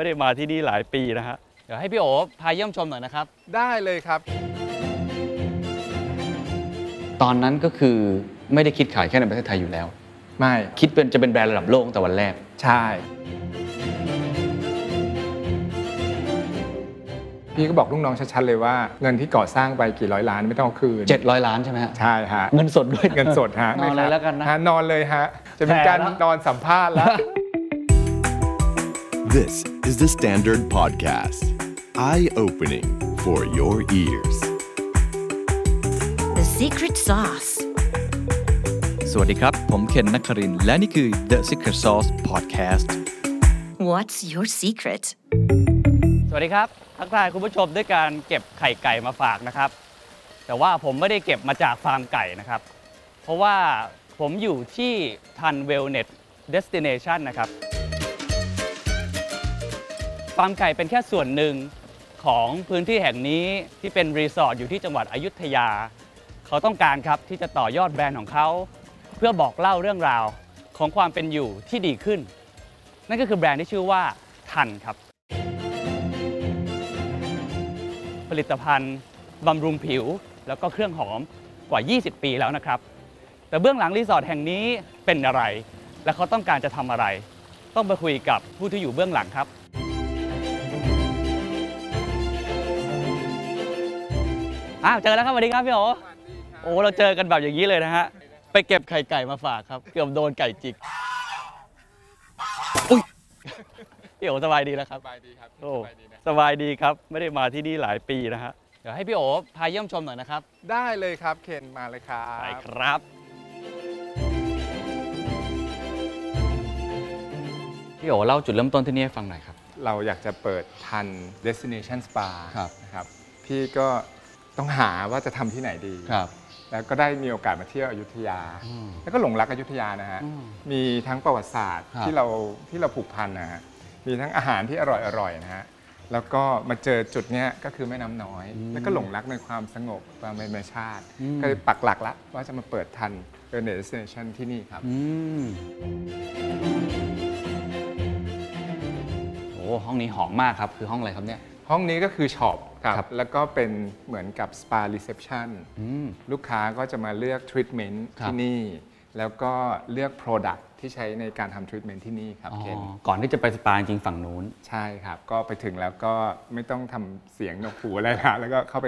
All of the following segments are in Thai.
ไม่ได้มาที่นี่หลายปีนะฮะ เดี๋ยวให้พี่โอพาเยี่ยมชมหน่อยนะครับ ได้เลยครับ ตอนนั้นก็คือไม่ได้คิดขายแค่ในประเทศไทยอยู่แล้ว ไม่คิดเป็นจะเป็นแบรนด์ระดับโลกตั้งแต่วันแรก ใช่ พี่ก็บอกลูกน้องชัดๆเลยว่าเงินที่ก่อสร้างไปกี่ร้อยล้านไม่ต้องเอาคืน700 ล้านใช่ไหมฮะ ใช่ฮะเงินสดด้วยเงินสดฮะนอนเลยแล้วกันนะฮนอนเลยฮะ จะเป็นการแผลแล้ว นอนสัมภาษณ์แล้ว This is the Standard Podcast. Eye opening for your ears. The secret sauce. สวัสดีครับ ผมเคนนักครินทร์และนี่คือ The Secret Sauce Podcast What's your secret? สวัสดีครับ ทักทายคุณผู้ชมด้วยการเก็บไข่ไก่มาฝากนะครับ แต่ว่าผมไม่ได้เก็บมาจากฟาร์มไก่นะครับ เพราะว่าผมอยู่ที่ THANN Wellness Destination นะครับฟาร์มไก่เป็นแค่ส่วนหนึ่งของพื้นที่แห่งนี้ที่เป็นรีสอร์ทอยู่ที่จังหวัดอยุธยา เขาต้องการครับที่จะต่อยอดแบรนด์ของเขา เพื่อบอกเล่าเรื่องราวของความเป็นอยู่ที่ดีขึ้น นั่นก็คือแบรนด์ที่ชื่อว่า THANN ครับ ผลิตภัณฑ์บำรุงผิว แล้วก็เครื่องหอมกว่า 20 ปีแล้วนะครับ แต่เบื้องหลังรีสอร์ทแห่งนี้เป็นอะไร และเขาต้องการจะทำอะไร ต้องไปคุยกับผู้ที่อยู่เบื้องหลังครับ อ้าวเจอแล้วครับสวัสดีครับพี่โอโอ้เราเจอกันแบบอย่างนี้เลยนะฮะไปเก็บไข่ไก่มาฝากครับ เกือบโดนไก่จิกอุ้ยพี่โอสบายดีแล้วครับสบายดีครับโอ้สบายดีนะสบายดีครับ ไม่ได้มาที่นี่หลายปีนะฮะเดี๋ยวให้พี่โอพาเยี่ยมชมหน่อยนะครับ ได้เลยครับเคนมาเลยครับไปครับ พี่โอเล่าจุดเริ่มต้นที่นี่ให้ฟังหน่อยครับ เราอยากจะเปิดทัน destination spa ครับนะครับพี่ก็ ต้องหาว่าจะทำที่ไหนดี ครับ แล้วก็ได้มีโอกาสมาเที่ยวอยุธยา อืมแล้วก็หลงรักอยุธยานะฮะ อืมมีทั้งประวัติศาสตร์ครับที่เราที่เราผูกพันนะฮะ มีทั้งอาหารที่อร่อยอร่อยนะฮะ แล้วก็มาเจอจุดเนี้ยก็คือแม่น้ำน้อย แล้วก็หลงรักในความสงบความเป็นธรรมชาติก็เลยปักหลักละว่าจะมาเปิดทันเ e เ s t i n a t i o n ที่นี่ครับ อืมโอ้ห้องนี้หอมมากครับ คือห้องอะไรครับเนี่ย ห้องนี้ก็คือ shop ครับครับแล้วก็เป็นเหมือนกับสปา receptionอืมลูกค้าก็จะมาเลือกทรีทเมนต์ครับที่นี่ แล้วก็เลือก Product ที่ใช้ในการทำทรีทเมนต์ที่นี่ครับอ๋อเคนก่อนที่จะไปสปาจริงๆฝั่งนู้น ใช่ครับ ก็ไปถึงแล้วก็ไม่ต้องทำเสียงนกหูอะไรละแล้วก็เข้าไป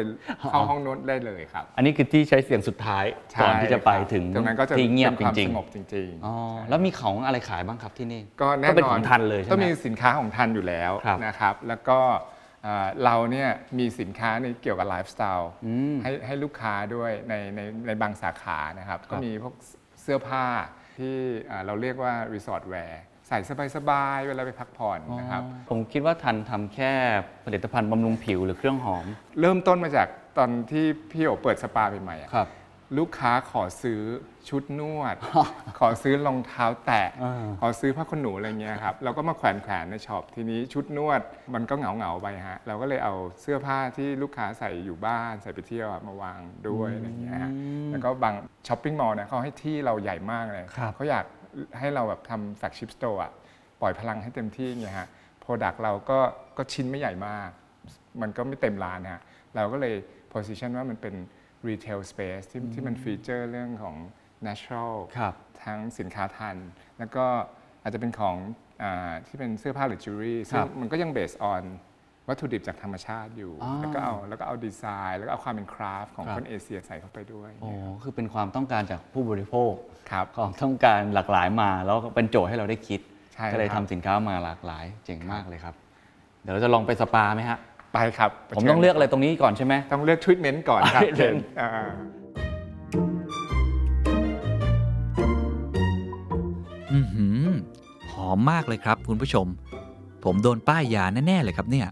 เข้าห้องโน้นได้เลยครับ อันนี้คือที่ใช้เสียงสุดท้ายใช่ก่อนที่จะไปถึงตรงนั้นก็จะที่เงียบป็นจความริงสงบจริงๆอ๋อแล้วมีของอะไรขายบ้างครับที่นี่ๆก็แน่ก็เป็นนอขนองทันเลยใช่ไหมก็มีสินค้าของทันอยู่แล้วครับนะครับ แล้วก็ เอ่อเราเนี่ยมีสินค้าในเกี่ยวกับไลฟ์สไตล์อืมให้ให้ลูกค้าด้วยในในในบางสาขานะครับ ก็มีพวกเสื้อผ้าที่เอ่อเราเรียกว่า resort wear ใส่สบายๆเวลาไปพักผ่อนนะครับ ผมคิดว่า THANN ทำแค่ผลิตภัณฑ์บำรุงผิวหรือเครื่องหอม เริ่มต้นมาจากตอนที่พี่โอเปิดสปาใหม่ๆอะครับ ลูกค้าขอซื้อชุดนวด ขอซื้อรองเท้าแตะอ่าขอซื้อผ้าขนหนูอะไรเงี้ยครับ เราก็มาแขวนแขวนใน shop ทีนี้ชุดนวดมันก็เหงาเหงาๆไปฮะ เราก็เลยเอาเสื้อผ้าที่ลูกค้าใส่อยู่บ้านใส่ไปเที่ยวอะมาวางด้วยอะไรเงี้ยฮะแล้วก็บาง shopping mall เนี่ยเขาให้ที่เราใหญ่มากเลยครับเขาอยากให้เราแบบทำ flagship store อะปล่อยพลังให้เต็มที่เงี้ยฮะ product เราก็ก็ชิ้นไม่ใหญ่มาก มันก็ไม่เต็มร้านฮะ เราก็เลย position ว่ามันเป็น retail space ที่ที่มัน feature เรื่องของ natural ครับทั้งสินค้า THANN แล้วก็อาจจะเป็นของอาที่เป็นเสื้อผ้าหรือจิวเวลรี่ซึ่งมันก็ยัง based on วัตถุดิบจากธรรมชาติอยู่อ่าแล้วก็เอาแล้วก็เอาดีไซน์ แล้วก็เอาความเป็น craft ของครับคนเอเชียใส่เข้าไปด้วยโอ้คือเป็นความต้องการจากผู้บริโภคครับความต้องการหลากหลายมา แล้วก็เป็นโจทย์ให้เราได้คิดใช่ก็เลยครับทำสินค้ามาหลากหลายเจ๋งมากเลยครับ เดี๋ยวเราจะลองไปสปาไหมฮะ ไปครับผมต้องเลือกอะไรตรงนี้ก่อนใช่ไหมต้องเลือกทรีทเมนต์ก่อนครับ treatment เคนอ่าอือหือหอมมากเลยครับคุณผู้ชม ผมโดนป้ายยาแน่ๆเลยครับเนี่ย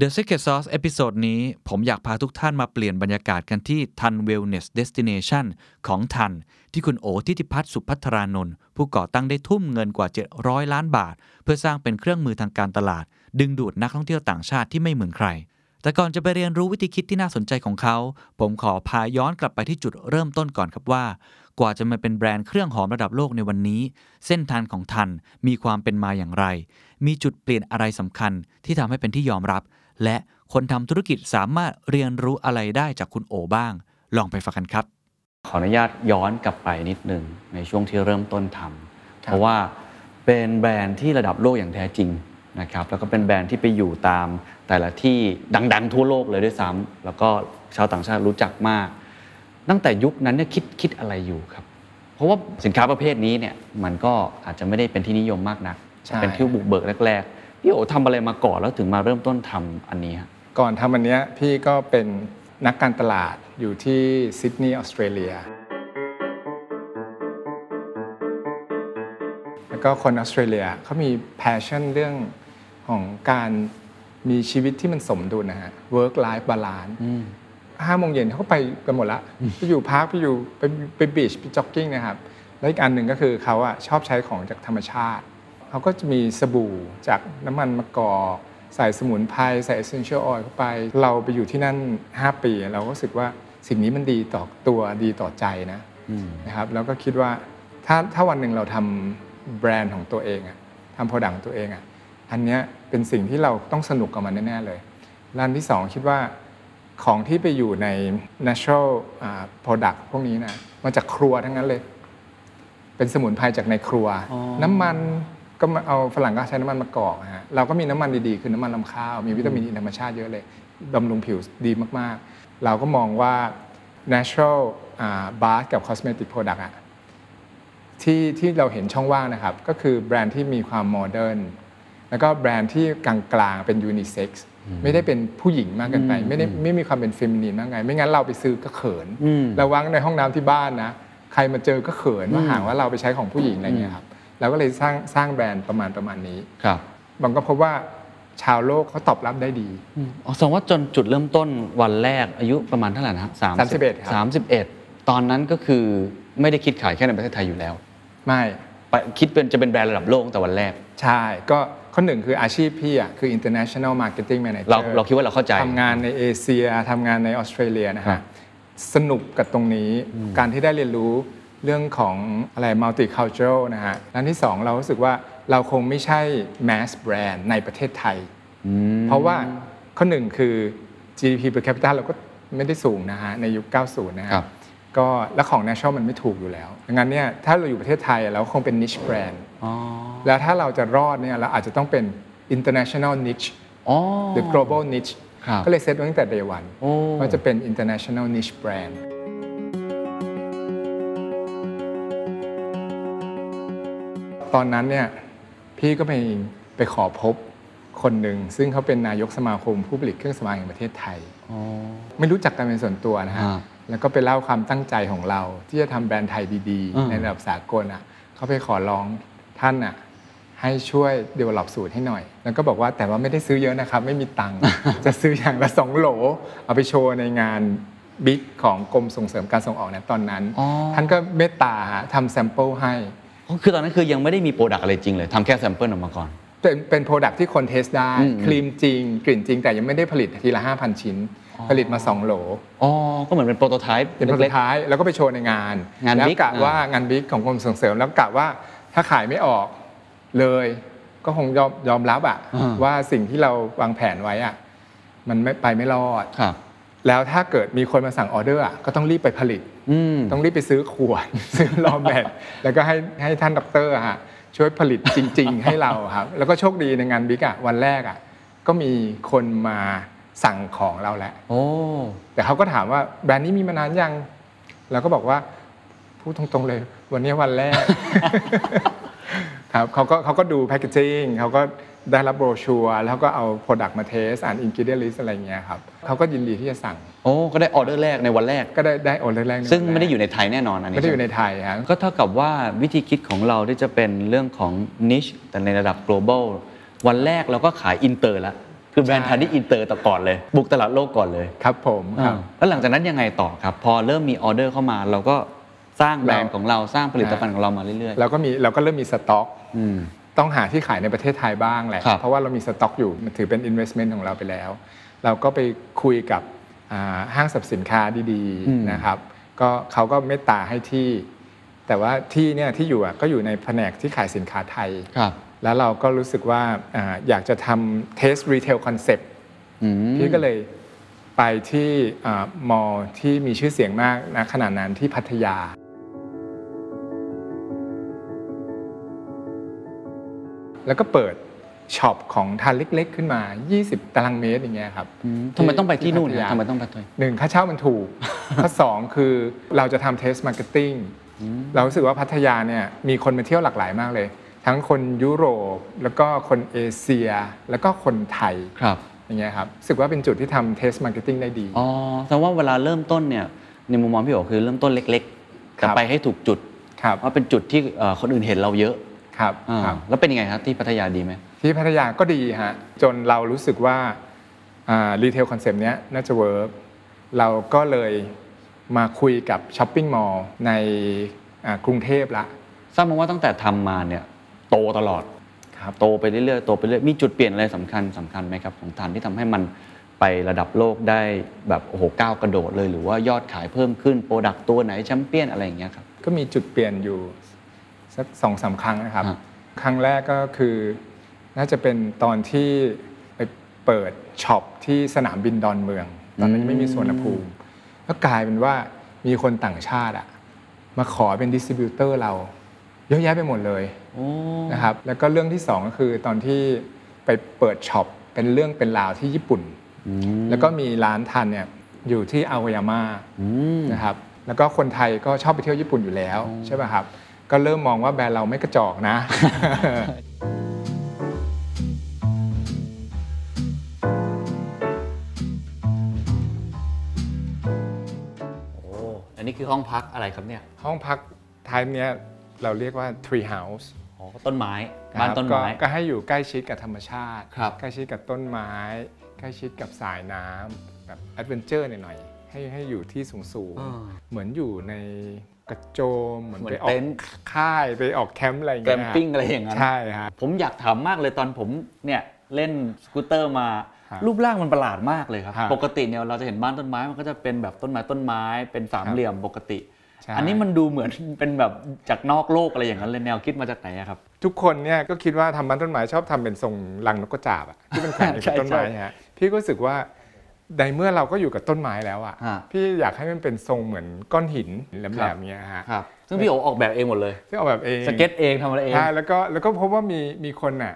The Secret Sauce เอพิโซดนี้ผมอยากพาทุกท่านมาเปลี่ยนบรรยากาศกันที่ทัน Wellness Destination ของทัน ที่คุณโอทิติพัฒน์สุพัทรานนท์ผู้ก่อตั้งได้ทุ่มเงินกว่า 700 ล้านบาท เพื่อสร้างเป็นเครื่องมือทางการตลาด ดึงดูดนักท่องเที่ยวต่างชาติที่ไม่เหมือนใคร แต่ก่อนจะไปเรียนรู้วิธีคิดที่น่าสนใจของเขา ผมขอพาย้อนกลับไปที่จุดเริ่มต้นก่อนครับว่า กว่าจะมาเป็นแบรนด์เครื่องหอมระดับโลกในวันนี้ เส้นทางของทันมีความเป็นมาอย่างไร มีจุดเปลี่ยนอะไรสำคัญที่ทำให้เป็นที่ยอมรับ และคนทำธุรกิจสามารถเรียนรู้อะไรได้จากคุณโอบ้าง ลองไปฟังกันครับ ขออนุญาตย้อนกลับไปนิดหนึ่งในช่วงที่เริ่มต้นทำครับเพราะว่าเป็นแบรนด์ที่ระดับโลกอย่างแท้จริงนะครับแล้วก็เป็นแบรนด์ที่ไปอยู่ตามแต่ละที่ดัง ๆ ทั่วโลกเลยด้วยซ้ำแล้วก็ชาวต่างชาติรู้จักมาก ตั้งแต่ยุคนั้นเนี่ยคิดคิดอะไรอยู่ครับ เพราะว่าสินค้าประเภทนี้เนี่ยมันก็อาจจะไม่ได้เป็นที่นิยมมากนักใช่เป็นที่บุกเบิกแรก ๆ พี่โอทำอะไรมาก่อนแล้วถึงมาเริ่มต้นทำอันนี้ฮะก่อนทำอันเนี้ยพี่ก็เป็นนักการตลาดอยู่ที่ซิดนีย์ออสเตรเลียแล้วก็คนออสเตรเลียเขามี passion เรื่องของการมีชีวิตที่มันสมดุลนะฮะ work life balance ห้าโมงเย็นเขาก็ไปกันหมดละไปอยู่ park ไปอยู่ไปไป beach ไปจ็อกกิ้งนะครับ แล้วอีกอันหนึ่งก็คือเขาอะชอบใช้ของจากธรรมชาติ เขาก็จะมีสบู่จากน้ำมันมะกอกใส่สมุนไพรใส่ essential oil เข้าไป เราไปอยู่ที่นั่น 5 ปี เราก็รู้สึกว่าสิ่งนี้มันดีต่อตัวดีต่อใจนะนะครับแล้วก็คิดว่าถ้าถ้าวันหนึ่งเราทำแบรนด์ของตัวเองอะทำ product ของตัวเองอะอันเนี้ยเป็นสิ่งที่เราต้องสนุกกับมันแน่ ๆ เลยแล้วที่สองคิดว่าของที่ไปอยู่ใน natural อ่า product พวกนี้นะมาจากครัวทั้งนั้นเลย เป็นสมุนไพรจากในครัว น้ำมัน ก็มาเอาฝรั่งก็ใช้น้ำมันมะกอกนะฮะเราก็มีน้ำมันดีๆ คือน้ำมันรำข้าว มีวิตามินอีธรรมชาติเยอะเลยบำรุงผิวดีมากๆ เราก็มองว่า natural อ่า bath กับ cosmetic product อะที่ที่เราเห็นช่องว่างนะครับ ก็คือแบรนด์ที่มีความ modern แล้วก็แบรนด์ที่กลางๆ เป็นยูนิเซ็กซ์ไม่ได้เป็นผู้หญิงมากเกินไป ไม่ได้ไม่มีความเป็น feminine มากไง ไม่งั้นเราไปซื้อก็เขินอืมระวังในห้องน้ำที่บ้านนะ ใครมาเจอก็เขินว่าห่างว่าเราไปใช้ของผู้หญิงอะไรเงี้ยครับ เราก็เลยสร้างสร้างแบรนด์ประมาณประมาณนี้ครับบางก็พบว่าชาวโลกเขาตอบรับได้ดีอ๋อแสดงว่าจนจุดเริ่มต้นวันแรกอายุประมาณเท่าไหร่นะฮะ31ครับสามสิบเอ็ดตอนนั้นก็คือไม่ได้คิดขายแค่ในประเทศไทยอยู่แล้ว ไม่ไปคิดเป็นจะเป็นแบรนด์ระดับโลกตั้งแต่วันแรก ใช่ ก็ข้อหนึ่งคืออาชีพพี่อะคือ international marketing manager เราเราคิดว่าเราเข้าใจทำงานในเอเชียทำงานในออสเตรเลียนะครัฮะบสนุกกับตรงนี้การที่ได้เรียนรู้ เรื่องของอะไร multicultural นะฮะด้านที่สองเรารู้สึกว่าเราคงไม่ใช่ mass brand ในประเทศไทย เพราะว่าข้อหนึ่งคือ GDP per capita เราก็ไม่ได้สูงนะฮะในยุค 90 นะฮะครับก็แล้วของ national มันไม่ถูกอยู่แล้วดังนั้นเนี่ยถ้าเราอยู่ประเทศไทยเราคงเป็น niche brand อ๋อแล้วถ้าเราจะรอดเนี่ยเราอาจจะต้องเป็น international niche อ๋อหรือ global niche ครับก็เลยเซตไว้ตั้งแต่ day one โอ้ว่าจะเป็น international niche brand ตอนนั้นเนี่ยพี่ก็ไปไปขอพบคนหนึ่งซึ่งเขาเป็นนายกสมาคมผู้ผลิตเครื่องสำอางแห่งประเทศไทยอ๋อไม่รู้จักกันเป็นส่วนตัวนะฮะอ่าแล้วก็ไปเล่าความตั้งใจของเรา ที่จะทำแบรนด์ไทยดีอ่าๆในระดับสากลอะเขาไปขอร้องท่านอะให้ช่วย develop สูตรให้หน่อย แล้วก็บอกว่าแต่ว่าไม่ได้ซื้อเยอะนะครับ ไม่มีตังค์จะซื้ออย่างละสองโหล เอาไปโชว์ในงานบิ๊กของกรมส่งเสริมการส่งออกในะตอนนั้นอ๋อท่านก็เมตตาฮะทำ sample ให้ คือตอนนั้นคือยังไม่ได้มี product อะไรจริงเลยทำแค่ sample ออกมาก่อน เป็นเป็น product ที่คน test ได้อืม ครีมจริง กลิ่นจริง แต่ยังไม่ได้ผลิตทีละ 5,000 ชิ้น ผลิตมา 2 โหล อ๋อก็เหมือนเป็น prototype เป็นผลเล็กท้ายแล้วก็ไปโชว์ในงานงานแล้ว BIG กะอ่า ว่างาน BIG ของกรมส่งเสริม แล้วกะว่าถ้าขายไม่ออกเลย ก็คงยอมยอมรับอะว่าสิ่งที่เราวางแผนไว้อะมันไม่ไปไม่รอด ๆครับ แล้วถ้าเกิดมีคนมาสั่งออเดอร์อะก็ต้องรีบไปผลิตอืม ต้องรีบไปซื้อขวด ซื้อรอแบตแล้วก็ให้ให้ท่านด็อกเตอร์อะฮะช่วยผลิตจริง ๆ ให้เราครับ แล้วก็โชคดีในงาน BIG อะวันแรกอะก็มีคนมาสั่งของเราแล้วโอ้แต่เขาก็ถามว่าแบรนด์นี้มีมานานยังเราก็บอกว่าพูดตรงๆเลย วันนี้วันแรกครับเขาก็เขาก็ดู packaging เขาก็ ได้รับโบรชัวร์แล้วเขาก็เอา product มา test อ่าน ingredient list อะไรเงี้ยครับเขาก็ยินดีที่จะสั่ง โอ้ก็ได้ออเดอร์แรกในวันแรก ก็ได้ได้ออเดอร์แรกในซึ่งวันแรกไม่ได้อยู่ในไทยแน่นอนอันนี้ไม่ได้อยู่ในใช่หไทยครับก็เท่ากับว่าวิธีคิดของเราที่จะเป็นเรื่องของ niche แต่ในระดับ global วันแรกเราก็ขายอินเตอร์แล้วคือแบรนด์ไทยที่อินเตอร์แต่ก่อนเลย บุกตลาดโลกก่อนเลยครับผมครับอ่าแล้วหลังจากนั้นยังไงต่อครับ พอเริ่มมีออเดอร์เข้ามาเราก็สร้างแบรนด์ของเราสร้างผลิตภัณฑ์ของเรามาเรื่อยเราก็มีเราก็เริ่มมีสต็อกๆอืม ต้องหาที่ขายในประเทศไทยบ้างแหละ ครับ เพราะว่าเรามีสต็อกอยู่มันถือเป็น investment ของเราไปแล้ว เราก็ไปคุยกับอ่าห้างสรรพสินค้าดีอืมๆนะครับ ก็เขาก็เมตตาให้ที่ แต่ว่าที่เนี่ยที่อยู่อะก็อยู่ในแผนกที่ขายสินค้าไทย ครับ แล้วเราก็รู้สึกว่าอาอยากจะทำ taste retail concept อืม พี่ก็เลยไปที่อ่ามอลล์ที่มีชื่อเสียงมากนะขนาดนั้นที่พัทยา แล้วก็เปิดช็อปของ THANN เล็ก ๆ ขึ้นมา 20 ตารางเมตรอย่างเงี้ยครับอืมทำไมต้องไปที่นู่นพัทนะยาทำไมต้องไปที่หนึ่งค่าเช่ามันถูกข้อสองคือเราจะทำ test marketing เรารู้สึกว่าพัทยาเนี่ยมีคนมาเที่ยวหลากหลายมากเลย ทั้งคนยุโรป แล้วก็คนเอเชีย แล้วก็คนไทยครับอย่างเงี้ยครับรู้สึกว่าเป็นจุดที่ทำ test marketing ได้ดีอ๋อแต่ว่าเวลาเริ่มต้นเนี่ยในมุมมองพี่โอคือเริ่มต้นเล็กๆครับแต่ไปให้ถูกจุดครับว่าเป็นจุดที่เอ่อคนอื่นเห็นเราเยอะ ครับอ่าครับ แล้วเป็นยังไงครับที่พัทยาดีไหม ที่พัทยาก็ดีฮะจนเรารู้สึกว่า retail concept เนี้ยน่าจะ work เราก็เลยมาคุยกับ shopping mall ในอ่ากรุงเทพละทราบมาว่าตั้งแต่ทำมาเนี่ยโตตลอด ครับ โตไปเรื่อยๆโตไปเรื่อยมีจุดเปลี่ยนอะไรสำคัญสำคัญไหมครับ ของ THANN ที่ทำให้มันไประดับโลกได้แบบโอ้โหก้าวกระโดดเลย หรือว่ายอดขายเพิ่มขึ้น product ตัวไหนแชมเปี้ยนอะไรอย่างเงี้ยครับ ก็มีจุดเปลี่ยนอยู่ สักสองสามครั้งนะครับฮะครั้งแรกก็คือน่าจะเป็นตอนที่ไปเปิดช็อปที่สนามบินดอนเมือง ตอนนั้นยังไม่มีสุวรรณภูมิแล้วกลายเป็นว่ามีคนต่างชาติอะมาขอเป็น distributor เราเยอะแยะไปหมดเลยโอ้นะครับแล้วก็เรื่องที่สองก็คือตอนที่ไปเปิดช็อปเป็นเรื่องเป็นราวที่ญี่ปุ่นอืมแล้วก็มีร้าน THANN เนี่ยอยู่ที่อาโอยาม่าอืมนะครับแล้วก็คนไทยก็ชอบไปเที่ยวญี่ปุ่นอยู่แล้วใช่ป่ะครับ ก็เริ่มมองว่าแบรนด์เราไม่กระจอกนะโอ้อันนี้คือห้องพักอะไรครับเนี่ย ห้องพักไทยเนี้ยเราเรียกว่า tree house อ๋อต้นไม้ะคบ้านรับต้นไม้ก็ก็ให้อยู่ใกล้ชิดกับธรรมชาติครับใกล้ชิดกับต้นไม้ ใกล้ชิดกับสายน้ำแบบ adventure หน่อยๆให้ให้อยู่ที่สูงอ่าๆเหมือนอยู่ใน กระโจมเหมือนเหมือนไปออกค่ายไปออกแคมป์อะไรอย่างเงี้ย เต็นท์ glamping อะไรอย่างนั้นใช่ฮะผมอยากถามมากเลยตอนผมเนี่ยเล่นสกูตเตอร์มาครับรูปร่างมันประหลาดมากเลยครับครับ ปกติเนี่ยเราจะเห็นบ้านต้นไม้มันก็จะเป็นแบบต้นไม้ต้นไม้ครับเป็นสามเหลี่ยมปกติใช่อันนี้มันดูเหมือนเป็นแบบจากนอกโลกอะไรอย่างนั้นเลยแนวคิดมาจากไหนอะครับ ทุกคนเนี่ยก็คิดว่าทำบ้านต้นไม้ชอบทำเป็นทรงรังนกกระจาบอะที่เป็นแขวนอยู่ใช่กับต้นไม้ใช่ฮะพี่ก็รู้สึกว่า ในเมื่อเราก็อยู่กับต้นไม้แล้วอะฮะ พี่อยากให้มันเป็นทรงเหมือนก้อนหินแหลมๆเงี้ยฮะครับ ซึ่งพี่โอออกแบบเองหมดเลย ที่ออกแบบเอง สเก็ตเองทำอะไรเอง ใช่แล้วก็แล้วก็พบว่ามีมีคนน่ะ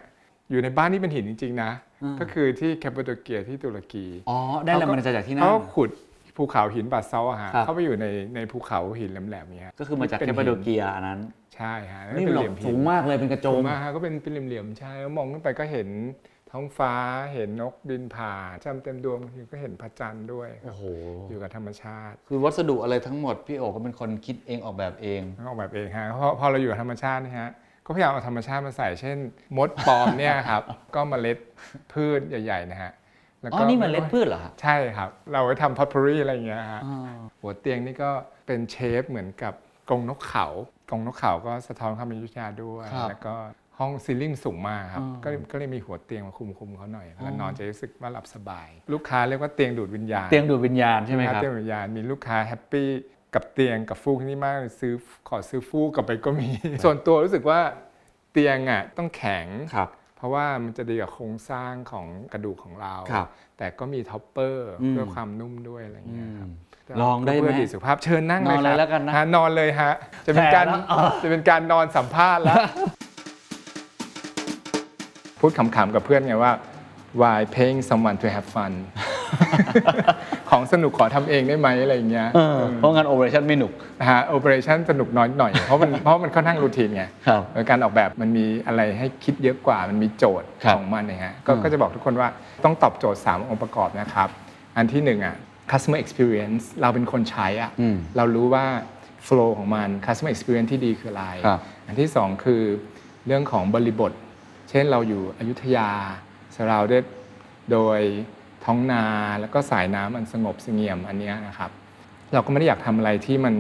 อยู่ในบ้านที่เป็นหินจริง ๆ นะ อืม ก็คือที่แคปปาโดเกียที่ตุรกีอ๋อ ได้แรงบันดาลใจจากที่นั่น เขาก็ขุดภูเขาหินบาซอลต์อะฮะครับ เข้าไปอยู่ในในภูเขาหินแหลมๆเงี้ยก็คือมาจากเป็นหินแคปปาโดเกียอันนั้น ใช่ฮะแล้วนี่เป็นหลเหลี่บยมหิสูนงมากเลยเป็นกระโจสูมงมากฮะก็เป็นเป็นเหลี่ยมๆใช่แล้วมองขึ้นไปก็เห็น ท้องฟ้าเห็นนกบินผ่านจำเต็มดวงบางทีก็เห็นพระจันทร์ด้วยครับโอ้โหอยู่กับธรรมชาติ คือวัสดุอะไรทั้งหมดพี่โอก็เป็นคนคิดเองออกแบบเองต้องออกแบบเองฮะเพราะพอเราอยู่กับธรรมชาตินะฮะก็พยายามเอาธรรมชาติมาใส่เช่น มดปลอมเนี่ยครับ ก็เมล็ดพืชใหญ่ๆนะฮะแล้วอ๋ก็อนี่มันเล็ดพืชเหรอฮะใช่ครับ เราไว้ทำพอตพอรี่อะไรอย่างเงี้ยฮะอ๋อหัวเตียงนี่ก็เป็นเชฟเหมือนกับกรงนกเขากรงนกเขาก็สะท้อนความเป็นอยุธยาด้วยครับแล้วก็ ห้องซีลิ่งสูงมากครับอ๋อก็ก็เลยมีหัวเตียงมาคุมคุมๆเขาหน่อยแล้วนอนจะรู้สึกว่าหลับสบาย ลูกค้าเรียกว่าเตียงดูดวิญญาณเตียงดูดวิญญาณใช่ไหมครับเตียงดูดวิญญาณมีลูกค้าแฮปปี้กับเตียงกับฟูกที่นี่มากเลยซื้อขอซื้อฟูกกลับไปก็มี ส่วนตัวรู้สึกว่าเตียงอะต้องแข็งครับเพราะว่ามันจะดีกับโครงสร้างของกระดูกของเราครับแต่ก็มี topper อืมเพื่อความนุ่มด้วยอะไรอย่างเงี้ยครับลองได้ไหมเพื่อสุขภาพดีเชิญนั่งนอนเลยเลยแล้วกันนะฮนอนเลยฮะจะเป็นการแผลแล้วอะจะเป็นการนอนสัมภาษณ์แล้ว พูดขำๆกับเพื่อนไงว่า why paying someone to have fun ของสนุกขอทำเองได้ไหมอะไรอย่างเงี้ยเออเพราะงั้น operation ไม่หนุกนะฮะ operation สนุกน้อยหน่อย เพราะมันเพราะมันค่อนข้าง routine ไงครับเออการออกแบบมันมีอะไรให้คิดเยอะกว่ามันมีโจทย์ครับของมันนะฮะก็อืมก็จะบอกทุกคนว่าต้องตอบโจทย์ 3 องค์ประกอบนะครับ อันที่หนึ่งอะ customer experience เราเป็นคนใช้อะอืมเรารู้ว่า flow ของมัน customer experience ที่ดีคืออะไรครับอันที่สองคือเรื่องของบริบทเช่นเราอยู่อยุธยา surrounded โดยท้องนาแล้วก็สายน้ำอันสงบเสงี่ยมอันเนี้ยนะครับ เราก็ไม่ได้อยากทำอะไรที่มัน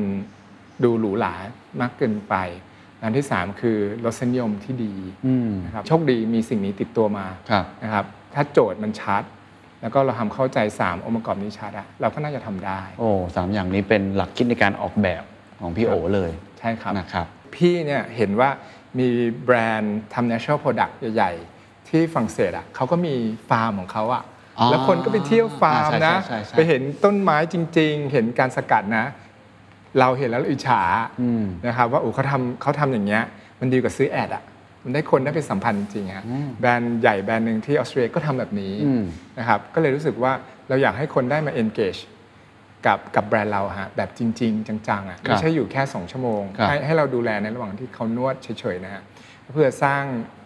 ดูหรูหรามากเกินไปอันที่ 3 คือรสนิยมที่ดีอืมนะครับโชคดีมีสิ่งนี้ติดตัวมาครับนะครับถ้าโจทย์มันชัด แล้วก็เราทำเข้าใจ 3 องค์ประกอบนี้ชัดอะเราก็น่าจะทำได้ โอ้สามอย่างนี้เป็นหลักคิดในการออกแบบของพี่โอเลย ใช่ครับนะครับพี่เนี่ยเห็นว่า มีแบรนด์ทำ natural product ใหญ่ ๆ ที่ฝรั่งเศสอะเขาก็มีฟาร์มของเขาอะอ๋อแล้วคนก็ไปเที่ยวฟาร์มอ่าใช่นะใช่ใช่ไปเห็นต้นไม้จริง ๆ เห็นการสกัดนะ เราเห็นแล้วเราอิจฉาอืมนะครับว่าโอ้เขาทำเขาทำอย่างเงี้ยมันดีกว่าซื้อแอดอะมันได้คนได้เป็นสัมพันธ์จริงๆฮะแบรนด์ใหญ่แบรนด์หนึ่งที่ออสเตรเลียก็ทำแบบนี้อืมนะครับก็เลยรู้สึกว่าเราอยากให้คนได้มา engage กับกับแบรนด์เราฮะแบบจริง ๆ จังๆอะครับไม่ใช่อยู่แค่ 2 ชั่วโมง ครับ ให้ให้เราดูแลในระหว่างที่เขานวดเฉยๆนะฮะเพื่อสร้าง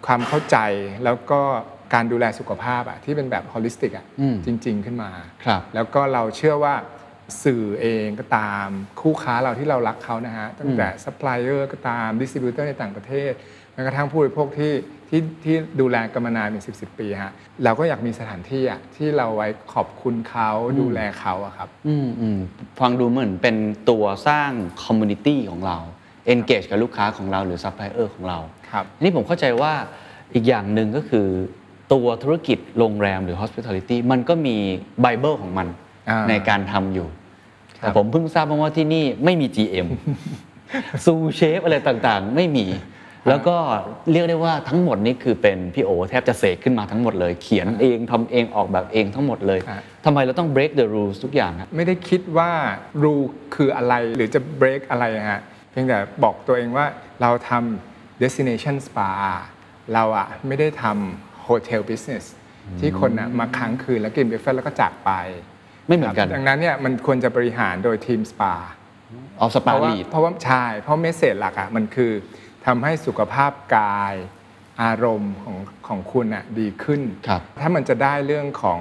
ความเข้าใจแล้วก็การดูแลสุขภาพอะที่เป็นแบบ holistic อะอืม จริง ๆ ขึ้นมา ครับ แล้วก็เราเชื่อว่าสื่อเองก็ตามคู่ค้าเราที่เรารักเขานะฮะตั้งแต่ซัพพลายเออร์ก็ตาม distributor ในต่างประเทศแม้กระทั่งผู้บริโภคที่ ที่ที่ดูแลกันมานานเป็นสิบสิบปีฮะเราก็อยากมีสถานที่อะที่เราไว้ขอบคุณเขาดูแลเขาอะครับอืมอืมฟังดูเหมือนเป็นตัวสร้าง community ของเรา engage กับลูกค้าของเราหรือซัพพลายเออร์ของเราครับอันนี้ผมเข้าใจว่าอีกอย่างหนึ่งก็คือ ตัวธุรกิจโรงแรมหรือ hospitality มันก็มีไบเบิลของมันอ่าในการทำอยู่ครับแต่ผมเพิ่งทราบมาว่าที่นี่ไม่มี GM ซูเชฟอะไรต่างๆ ไม่มี แล้วก็เรียกได้ว่าทั้งหมดนี้คือเป็นพี่โอแทบจะเสกขึ้นมาทั้งหมดเลย เขียนเองทำเองออกแบบเองทั้งหมดเลยฮะทำไมเราต้อง break the rules ทุกอย่างฮะไม่ได้คิดว่ารูคืออะไรหรือจะ break อะไรอะฮะเพียงแต่บอกตัวเองว่าเราทำ destination spa เราอะไม่ได้ทำ hotel business ที่คนอะมาค้างคืนแล้วกินเบฟเฟ่แล้วก็จากไป ไม่เหมือนกันครับดังนั้นเนี่ยมันควรจะบริหารโดยทีมสปาออฟสเพปาราะว่าลีดเพราะว่าใช่เพราะเมสเซจหลักอะมันคือ ทำให้สุขภาพกายอารมณ์ของของคุณอะดีขึ้น ครับ ถ้ามันจะได้เรื่องของ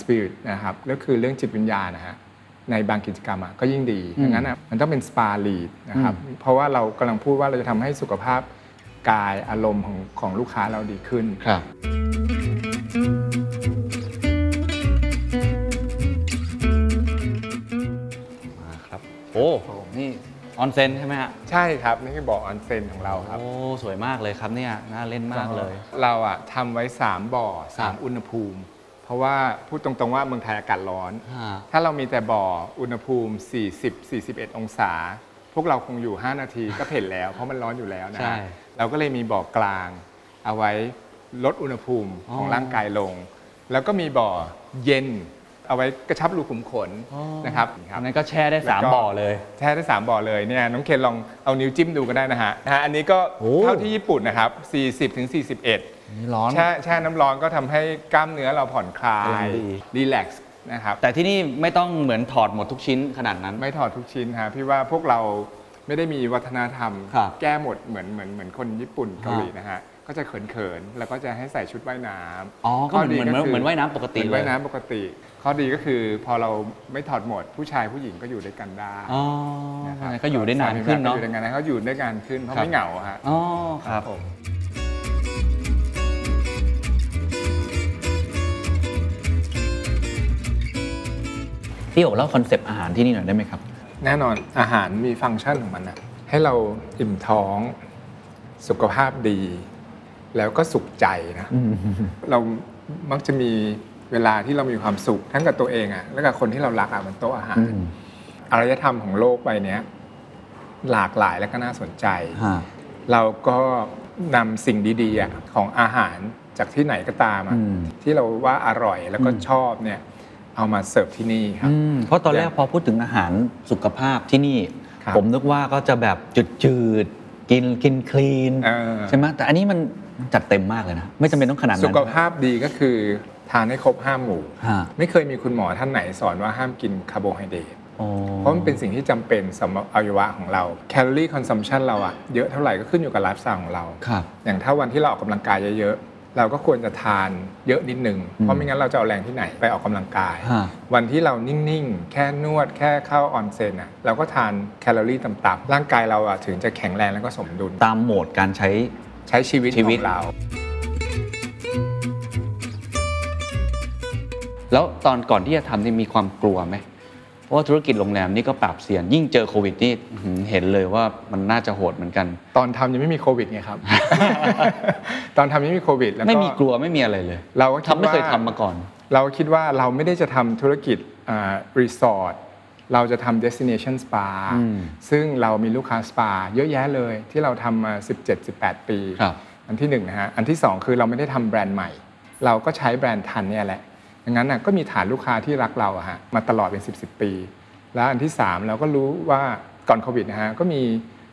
สปิริตนะครับก็คือเรื่องจิตวิญญาณนะฮะในบางกิจกรรมอะก็ยิ่งดีดังนั้นอะมันต้องเป็นสปาลีดนะครับเพราะว่าเรากำลังพูดว่าเราจะทำให้สุขภาพกายอารมณ์ของของลูกค้าเราดีขึ้น ครับ มาครับ โอ้นี่ ออนเซ็นใช่ไหมฮะใช่ครับนี่คือบ่อออนเซ็นของเราครับ โอ้สวยมากเลยครับเนี่ยน่าเล่นมากเลย เราอะทำไว้ 3 บ่อ 3 อุณหภูมิ เพราะว่าพูดตรงๆว่าเมืองไทยอากาศร้อน ฮะถ้าเรามีแต่บ่ออุณหภูมิ 40-41 องศา พวกเราคงอยู่ 5 นาทีก็เผ็ดแล้ว เพราะมันร้อนอยู่แล้วนะใช่ฮะเราก็เลยมีบ่อกลาง เอาไว้ลดอุณหภูมิของร่างกายลง แล้วก็มีบ่อเย็น เอาไว้กระชับรูขุมขนนะครับครัอับนนั้นก็แช่ได้แล้วก็3บ่อเลย แช่ได้ 3 บ่อเลยเนี่ยน้องเคนลองเอานิ้วจิ้มดูก็ได้นะฮะนะฮะอันนี้ก็โอ้เท่าที่ญี่ปุ่นนะครับ 40ถึง41นี่ร้อนแช่แช่น้ำร้อนก็ทำให้กล้ามเนื้อเราผ่อนคลากำลัยงดีรีแลกซ์นะครับแต่ที่นี่ไม่ต้องเหมือนถอดหมดทุกชิ้นขนาดนั้น ไม่ถอดทุกชิ้นฮะพี่ว่าพวกเราไม่ได้มีวัฒนธรรมครับแก้หมดเหมือนเหมือนเหมือนคนญี่ปุ่นเกาหลีฮะนะฮะ ก็จะเขินๆแล้วก็จะให้ใส่ชุดว่ายน้ำอ๋อก็เหมือนข้เหมือนคืเหมือนว่ายน้ำปกติเหมือนเลยว่ายน้ำปกติ ข้อดีก็คือพอเราไม่ถอดหมด ผู้ชายผู้หญิงก็อยู่ด้วยกันได้อ๋อนะครับก็อยู่ได้นานขึ้นเนาะก็อยู่ได้นานเขาอยู่ได้นานขึ้นเพราะครับไม่เหงาฮะอ๋อครับผมพี่โอเล่าคอนเซปต์อาหารที่นี่หน่อยได้ไหมครับ แน่นอนอาหารมีฟังก์ชันของมันนะให้เราอิ่มท้องสุขภาพดี แล้วก็สุขใจนะเรามักจะมีเวลาที่เรามีความสุขทั้งกับตัวเองอะ่ะและกับคนที่เรารักอะ่ะบนโต๊ะอาหารอืมอารยธรรมของโลกใบเนี้ยหลากหลายและก็น่าสนใจฮะเราก็นำสิ่งดีๆอะของอาหารจากที่ไหนก็ตามอะอืมที่เราว่าอร่อยแล้วก็อืมชอบเนี่ยเอามาเสิร์ฟที่นี่ครับอืมเพราะตอนแรกพอพูดถึงอาหารสุขภาพที่นี่ครับผมนึกว่าก็จะแบบจืดๆ กินกิน clean เออ ใช่ไหมแต่อันนี้มันจัดเต็มมากเลยนะ ไม่จำเป็นต้องขนาดสุนั้นขภาพดีก็คือทานให้ครบห้าหมู่ ฮะ ไม่เคยมีคุณหมอท่านไหนสอนว่าห้ามกินคาร์โบไฮเดรตอ๋อเพราะมันเป็นสิ่งที่จำเป็นสำหรับอวัยวะของเรา calorie consumption เราอะเยอะเท่าไหร่ก็ขึ้นอยู่กับไลฟ์สไตล์ของเรา ครับ อย่างถ้าวันที่เราออกกำลังกายเยอะๆ เราก็ควรจะทานเยอะนิดนึงเพราะไม่งั้นเราจะเอาแรงที่ไหนไปออกกำลังกายฮะวันที่เรานิ่งๆ แค่นวดแค่เข้าออนเซนอะเราก็ทานแคลอรี่ต่ำๆร่างกายเราอะถึงจะแข็งแรงแล้วก็สมดุลตามโหมดการใช้ใช้ชีวิตชีขวิอตงเรา แล้วตอนก่อนที่จะทำนี่มีความกลัวไหมเพ ราะว่าธุรกิจโรงแรมนี่ก็ปรับเสี่ยงยิ่งเจอโควิดนี่อื้อหือเห็นเลยว่ามันน่าจะโหดเหมือนกัน ตอนทำยังไม่มีโควิดไงครับ ตอนทำยังไม่มีโควิดแล้วก็ไม่มีกลัวไม่มีอะไรเลย เราก็คิดทำไม่เคยว่าทำมาก่อน เราคิดว่าเราไม่ได้จะทำธุรกิจรีสอร์ทเราจะทำ destination spa อืมซึ่งเรามีลูกค้าสปาเยอะแยะเลยที่เราทำมา 17-18 ปีครับอันที่หนึ่งนะฮะ อันที่สองคือเราไม่ได้ทำแบรนด์ใหม่ เราก็ใช้แบรนด์ทันเนี่ยแหละ ดังนั้นน่ะก็มีฐานลูกค้าที่รักเราอะฮะมาตลอดเป็น 10 10ปี แล้วอันที่ 3 เราก็รู้ว่าก่อนโควิดนะฮะก็มี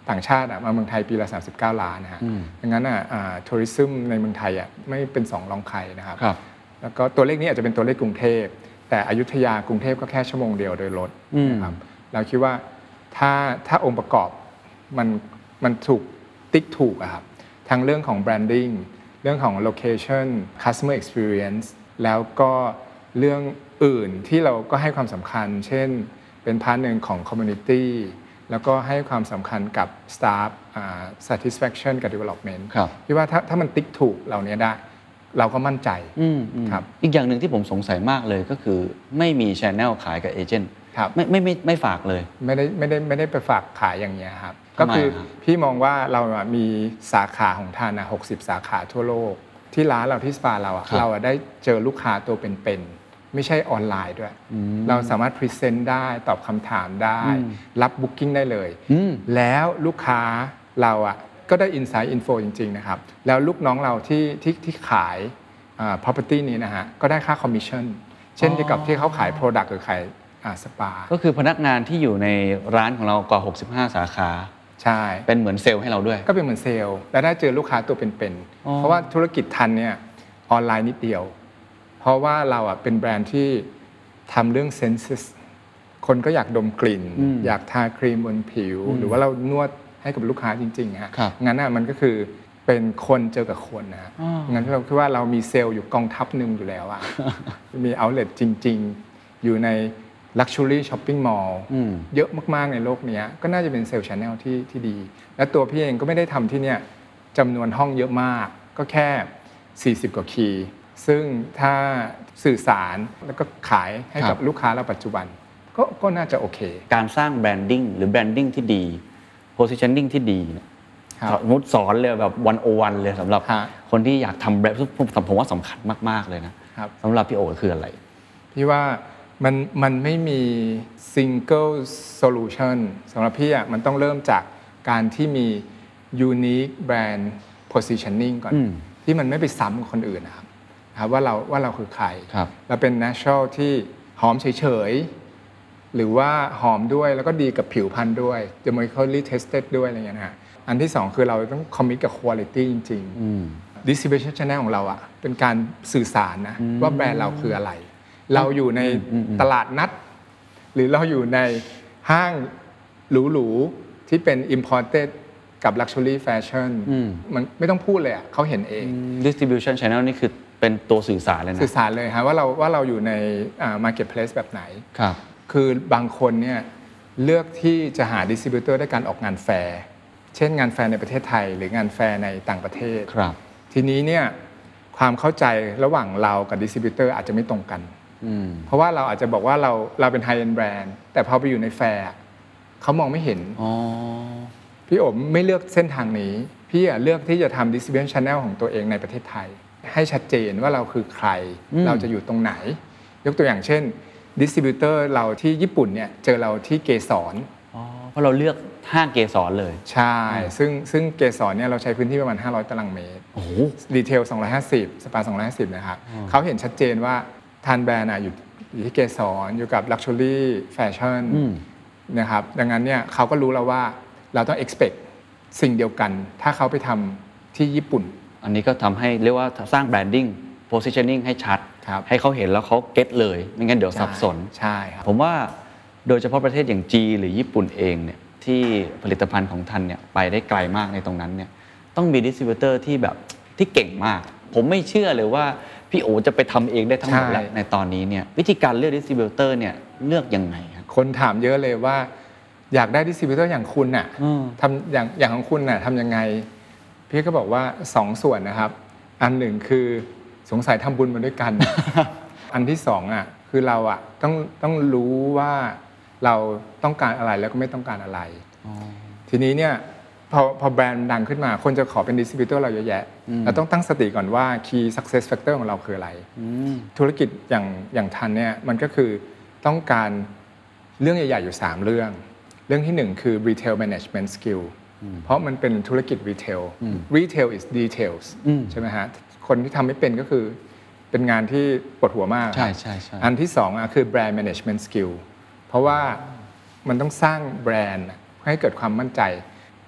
ต่างชาติอะมาเมืองไทยปีละ 39 ล้านนะฮะอืมดังนั้นอะทัวริซึมในเมืองไทยอะไม่เป็นสองรองใครนะครับครับแล้วก็ตัวเลขนี้อาจจะเป็นตัวเลขกรุงเทพ แต่อยุธยากรุงเทพก็แค่ชั่วโมงเดียวโดยรถอืมนะครับเราคิดว่าถ้าถ้าองค์ประกอบมันมันถูกติ๊กถูกอะครับทั้งเรื่องของ branding เรื่องของ location customer experience แล้วก็เรื่องอื่นที่เราก็ให้ความสำคัญ เช่น เป็น part หนึ่งของ community แล้วก็ให้ความสำคัญกับ staff อ่า satisfaction กับ development ครับพี่ว่าถ้าถ้ามันติ๊กถูกเหล่านี้ได้ เราก็มั่นใจอืมอืมครับอีกอย่างหนึ่งที่ผมสงสัยมากเลยก็คือไม่มี channel ขายกับเอเจนต์ครับไม่ไม่ไม่ไม่ฝากเลย ไม่ได้ไม่ได้ไม่ได้ไปฝากขายอย่างเงี้ยครับทำไมก็คือครับพี่มองว่าเราอะมีสาขาของ THANN อะ60สาขาทั่วโลก ที่ร้านเราที่สปาเราอะเราอะได้เจอลูกค้าตัวเป็นๆไม่ใช่ออนไลน์ด้วยเราสามารถ present ได้ตอบคำถามได้รับ booking ได้เลย อืม แล้วลูกค้าเราอะก็ได้ Insight Info จริง ๆ นะครับ แล้วลูกน้องเราที่ที่ที่ขายอ่า property นี้นะฮะ ก็ได้ค่าคอมมิชชั่นเช่นเดียวกับที่เขาขาย Product หรือขายสปา ก็คือพนักงานที่อยู่ในร้านของเรากว่า 65 สาขา ใช่ เป็นเหมือนเซลล์ให้เราด้วย ก็เป็นเหมือนเซลล์และได้เจอลูกค้าตัวเป็นอ๋อๆเพราะว่าธุรกิจ THANN เนี่ยออนไลน์นิดเดียว เพราะว่าเราอะเป็นแบรนด์ที่ทำเรื่อง senses คนก็อยากดมกลิ่น อยากทาครีมบนผิว หรือว่าเรานวดให้กับลูกค้าจริงๆฮะครับงั้นอะมันก็คือเป็นคนเจอกับคนนะฮะอ๋องั้นเราคิดว่าเรามีเซลล์อยู่กองทัพหนึ่งอยู่แล้วอะมี outlet จริง ๆ อยู่ใน Luxury Shopping Mall อืมเยอะมากๆในโลกเนี้ยก็น่าจะเป็นเซลล์ช n แนลที่ที่ดี และตัวพี่เองก็ไม่ได้ทำที่เนี่ยจำนวนห้องเยอะมาก ก็แค่ 40 กว่า key ซึ่งถ้าสื่อสารแล้วก็ขายให้กับครับลูกค้าเราปัจจุบันก็ก็น่าจะโอเค การสร้าง branding หรือ branding ที่ดี positioning ที่ดีเนี่ยครับสมมติสอนเลยแบบ one-o-one เลยสำหรับฮะคนที่อยากทำแบรนด์ผมผมว่าสำคัญมาก ๆ เลยนะครับสำหรับพี่โอคืออะไร พี่ว่า มันมันไม่มี single solution สำหรับพี่อะมันต้องเริ่มจากการที่มี unique brand positioning ก่อนอืมที่มันไม่ไปซ้ำกับคนอื่นนะครับนะครับว่าเราว่าเราคือใครครับเราเป็น natural ที่หอมเฉยๆ หรือว่าหอมด้วยแล้วก็ดีกับผิวพรรณด้วย chemically tested ด้วยอะไรเงี้ยนะฮะอันที่สองคือเราต้อง commit กับ quality จริงๆอืม distribution channel ของเราอะเป็นการสื่อสารนะว่าแบรนด์เราคืออะไร เราอยู่ในตลาดนัด หรือเราอยู่ในห้างหรูๆ ที่เป็น imported กับ luxury fashion อืมมันไม่ต้องพูดเลยอะเขาเห็นเอง distribution channel นี่คือเป็นตัวสื่อสารเลยนะ สื่อสารเลยฮะว่าเราว่าเราอยู่ในอ่า marketplace แบบไหนครับคือบางคนเนี่ยเลือกที่จะหา distributor ด้วยการออกงานแฟร์เช่นงานแฟร์ในประเทศไทย หรืองานแฟร์ในต่างประเทศครับ ทีนี้เนี่ยความเข้าใจระหว่างเรากับ distributor อาจจะไม่ตรงกันอืม เพราะว่าเราอาจจะบอกว่าเราเราเป็น high-end brand แต่พอไปอยู่ในแฟร์อะเขามองไม่เห็นอ๋อพี่โอมไม่เลือกเส้นทางนี้ พี่อะเลือกที่จะทำ distribution channel ของตัวเองในประเทศไทย ให้ชัดเจนว่าเราคือใครอืมเราจะอยู่ตรงไหน ยกตัวอย่างเช่น distributor เราที่ญี่ปุ่นเนี่ยเจอเราที่เกษรอ๋อเพราะเราเลือกห้างเกสรเลย ใช่ ซึ่งซึ่งเกสรเนี่ยเราใช้พื้นที่ประมาณ 500 ตารางเมตร โอ้โหดีเทล 250 สปา 250 นะครับเขาเห็นชัดเจนว่า ทานแบรนด์อะอยู่อยู่ที่เกสรอยู่กับ Luxury Fashion อืมนะครับดังนั้นเนี่ยเขาก็รู้แล้วว่าเราต้อง expect สิ่งเดียวกัน ถ้าเขาไปทำที่ญี่ปุ่น อันนี้ก็ทำให้เรียกว่าสร้าง branding positioning ให้ชัดครับให้เขาเห็นแล้วเขาเก็ตเลย ไม่งั้นเดี๋ยวสับสนใช่ครับผมว่าโดยเฉพาะประเทศอย่างจีนหรือญี่ปุ่นเองเนี่ยที่ผลิตภัณฑ์ของ THANN เนี่ยไปได้ไกลมากในตรงนั้นเนี่ยต้องมี distributor ที่แบบที่เก่งมาก ผมไม่เชื่อเลยว่า พี่โอจะไปทำเองได้ทั้งหมดใช่แล้วในตอนนี้เนี่ยวิธีการเลือก distributor เนี่ยเลือกยังไงครับคนถามเยอะเลยว่า อยากได้ distributor อย่างคุณน่ะอืมทำอย่างอย่างของคุณน่ะทำยังไง พี่ก็บอกว่าสองส่วนนะครับ อันหนึ่งคือสงสัยทำบุญมาด้วยกัน อันที่สองอะคือเราอะต้องต้องรู้ว่าเราต้องการอะไรแล้วก็ไม่ต้องการอะไร ทีนี้เนี่ย พอพอแบรนด์ดังขึ้นมา คนจะขอเป็นดิสติบิวเตอร์เราเยอะแยะ เราต้องตั้งสติก่อนว่า key success factor ของเราคืออะไร ธุรกิจอย่างอย่างทันเนี่ยมันก็คือต้องการเรื่องใหญ่ ๆ อยู่ 3 เรื่อง เรื่องที่ 1 คือ retail management skill เพราะมันเป็นธุรกิจ retail retail is details ใช่ไหมฮะ คนที่ทำไม่เป็นก็คือเป็นงานที่ปวดหัวมาก ใช่ใช่ใช่อันที่สองอะคือ brand management skill เพราะว่ามันต้องสร้างแบรนด์ให้เกิดความมั่นใจ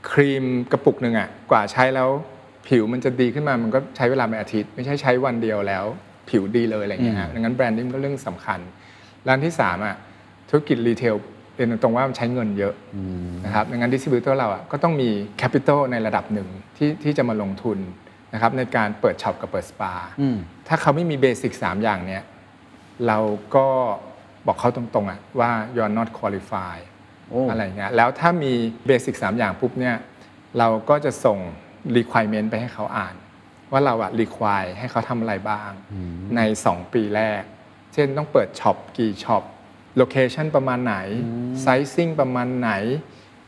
ครีมกระปุกหนึ่งอะกว่าใช้แล้วผิวมันจะดีขึ้นมามันก็ใช้เวลาเป็นอาทิตย์ ไม่ใช่ใช้วันเดียวแล้ว ผิวดีเลยอะไรอย่างเงี้ยฮะดังนั้น branding ก็เรื่องสำคัญ อันที่สามอะธุรกิจ retail เรียนตรงๆว่ามันใช้เงินเยอะนะครับดังนั้น distributor เราอะก็ต้องมีcapital ในระดับหนึ่งที่ที่จะมาลงทุนนะครับในการเปิดช็อปกับเปิดสปาอืมถ้าเขาไม่มี basic สามอย่างเนี้ยเราก็บอกเขาตรงๆอะว่า you're not qualified โอ้อะไรเงี้ยแล้วถ้ามี basic สามอย่างปุ๊บเนี่ยเราก็จะส่ง requirement ไปให้เขาอ่าน ว่าเราอะ require ให้เขาทำอะไรบ้างใน 2 ปีแรก เช่นต้องเปิดช็อปกี่ช็อป location ประมาณไหน sizing ประมาณไหน